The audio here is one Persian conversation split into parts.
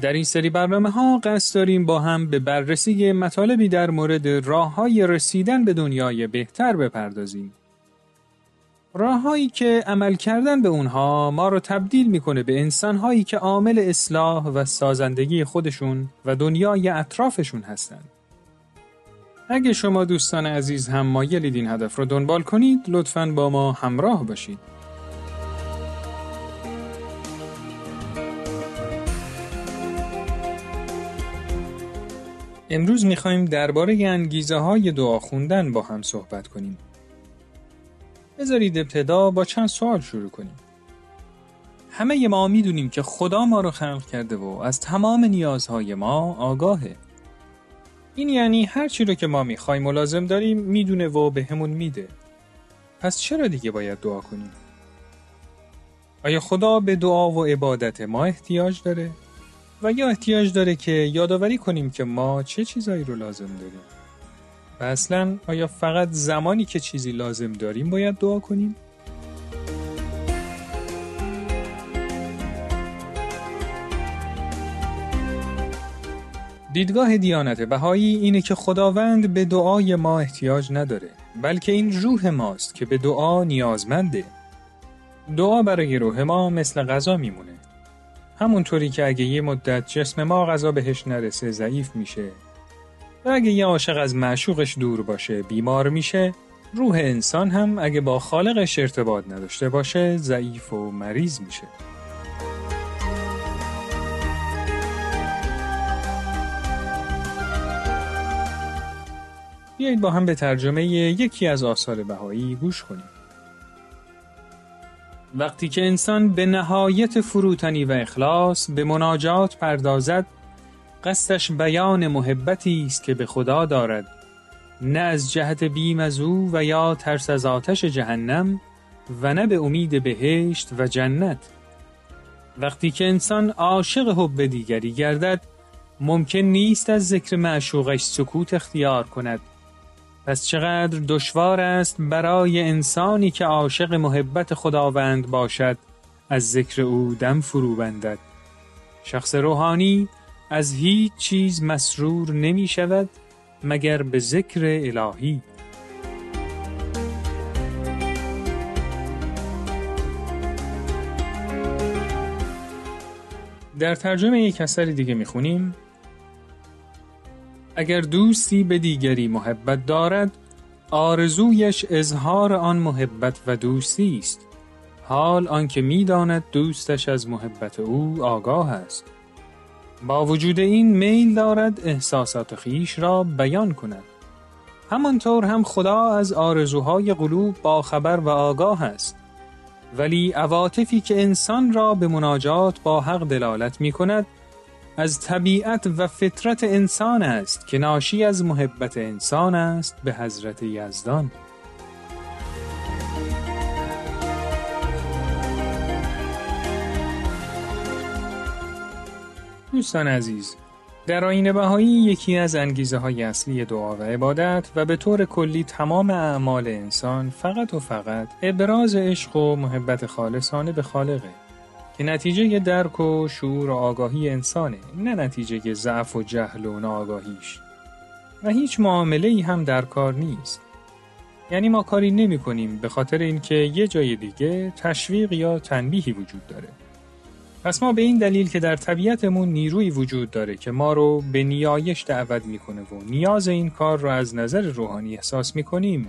در این سری برنامه ها قصد داریم با هم به بررسی مطالبی در مورد راه های رسیدن به دنیای بهتر بپردازیم. راههایی که عمل کردن به اونها ما رو تبدیل می‌کنه به انسانهایی که عامل اصلاح و سازندگی خودشون و دنیای اطرافشون هستند. اگه شما دوستان عزیز هم مایلید این هدف رو دنبال کنید لطفاً با ما همراه باشید. امروز می‌خوایم درباره انگیزه های دعا خوندن با هم صحبت کنیم. بذارید ابتدا با چند سوال شروع کنیم. همه ما می‌دونیم که خدا ما رو خلق کرده و از تمام نیازهای ما آگاهه. این یعنی هر چی رو که ما می‌خوایم و لازم داریم می‌دونه و به همون میده. پس چرا دیگه باید دعا کنیم؟ آیا خدا به دعا و عبادت ما احتیاج داره؟ و یا احتیاج داره که یادآوری کنیم که ما چه چیزایی رو لازم داریم. و اصلا آیا فقط زمانی که چیزی لازم داریم باید دعا کنیم؟ دیدگاه دیانت بهایی اینه که خداوند به دعای ما احتیاج نداره بلکه این روح ماست که به دعا نیازمنده. دعا برای روح ما مثل غذا میمونه. همونطوری که اگه یه مدت جسم ما غذا بهش نرسه ضعیف میشه. و اگه یه عاشق از معشوقش دور باشه بیمار میشه روح انسان هم اگه با خالقش ارتباط نداشته باشه ضعیف و مریض میشه. بیایید با هم به ترجمه یکی از آثار بهایی گوش کنیم. وقتی که انسان به نهایت فروتنی و اخلاص به مناجات پردازد قصدش بیان محبتی است که به خدا دارد. نه از جهت بیم از او و یا ترس از آتش جهنم و نه به امید بهشت و جنت. وقتی که انسان عاشق حب دیگری گردد ممکن نیست از ذکر معشوقش سکوت اختیار کند. پس چقدر دشوار است برای انسانی که عاشق محبت خداوند باشد از ذکر او دم فرو بندد. شخص روحانی از هیچ چیز مسرور نمی شود مگر به ذکر الهی. در ترجمه یک اثر دیگه می‌خونیم اگر دوستی به دیگری محبت دارد آرزویش اظهار آن محبت و دوستی است. حال آنکه می‌داند دوستش از محبت او آگاه است. با وجود این میل دارد احساسات خیش را بیان کند. همانطور هم خدا از آرزوهای قلوب با خبر و آگاه است. ولی عواطفی که انسان را به مناجات با حق دلالت می کند از طبیعت و فطرت انسان است که ناشی از محبت انسان است به حضرت یزدان. دوستان عزیز در آین بهایی یکی از انگیزه های اصلی دعا و عبادت و به طور کلی تمام اعمال انسان فقط و فقط ابراز عشق و محبت خالصانه به خالقه. که نتیجه درک و شعور و آگاهی انسانه نه نتیجه ضعف و جهل و ناآگاهیش. و هیچ معامله ای هم در کار نیست. یعنی ما کاری نمی کنیم به خاطر اینکه یه جای دیگه تشویق یا تنبیهی وجود داره. پس ما به این دلیل که در طبیعتمون نیروی وجود داره که ما رو به نیایش دعوت می‌کنه و نیاز این کار رو از نظر روحانی احساس می‌کنیم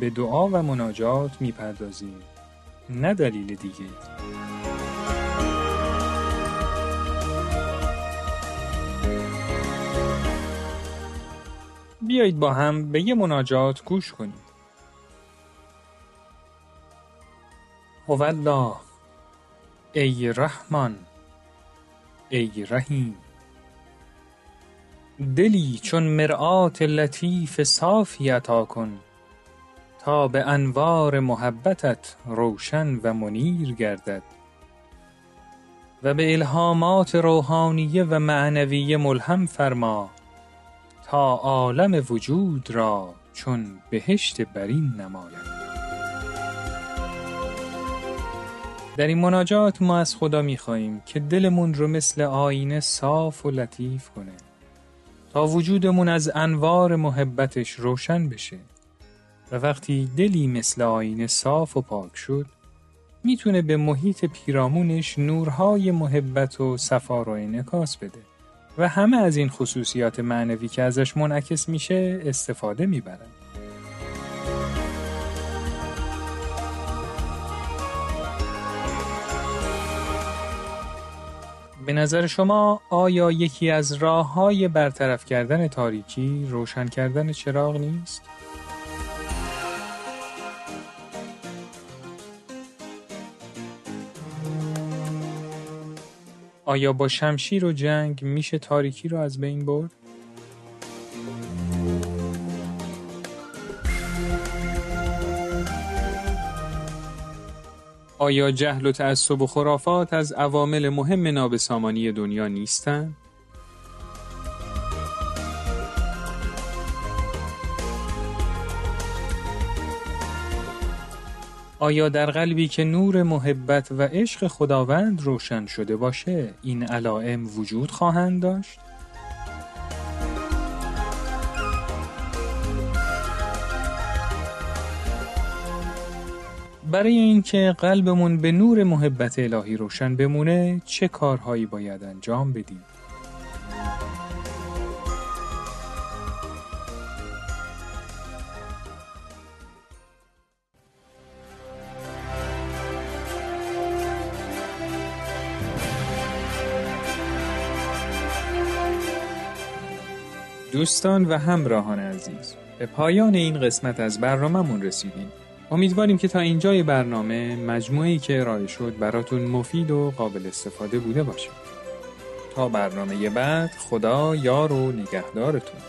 به دعا و مناجات می‌پردازیم. نه دلیل دیگه. بیایید با هم به یه مناجات گوش کنیم. الله ای رحمان ای رحیم دلی چون مرآت لطیف صافی عطا کن تا به انوار محبتت روشن و منیر گردد و به الهامات روحانیه و معنویه ملهم فرما تا عالم وجود را چون بهشت برین نماید. در این مناجات ما از خدا می خواهیم که دلمون رو مثل آینه صاف و لطیف کنه تا وجودمون از انوار محبتش روشن بشه و وقتی دلی مثل آینه صاف و پاک شد می‌تونه به محیط پیرامونش نورهای محبت و صفا رو انعکاس بده. و همه از این خصوصیات معنوی که ازش منعکس میشه استفاده می‌برن. به نظر شما آیا یکی از راه های برطرف کردن تاریکی روشن کردن چراغ نیست؟ آیا با شمشیر و جنگ میشه تاریکی رو از بین برد؟ آیا جهل و تعصب و خرافات از عوامل مهم نابسامانی دنیا نیستند؟ آیا در قلبی که نور محبت و عشق خداوند روشن شده باشه این علائم وجود خواهند داشت؟ برای اینکه قلبمون به نور محبت الهی روشن بمونه چه کارهایی باید انجام بدیم؟ دوستان و همراهان عزیز به پایان این قسمت از برنامهمون رسیدیم. امیدواریم که تا اینجای برنامه مجموعی که ارائه شد براتون مفید و قابل استفاده بوده باشه. تا برنامه بعد خدا یار و نگهدارتون.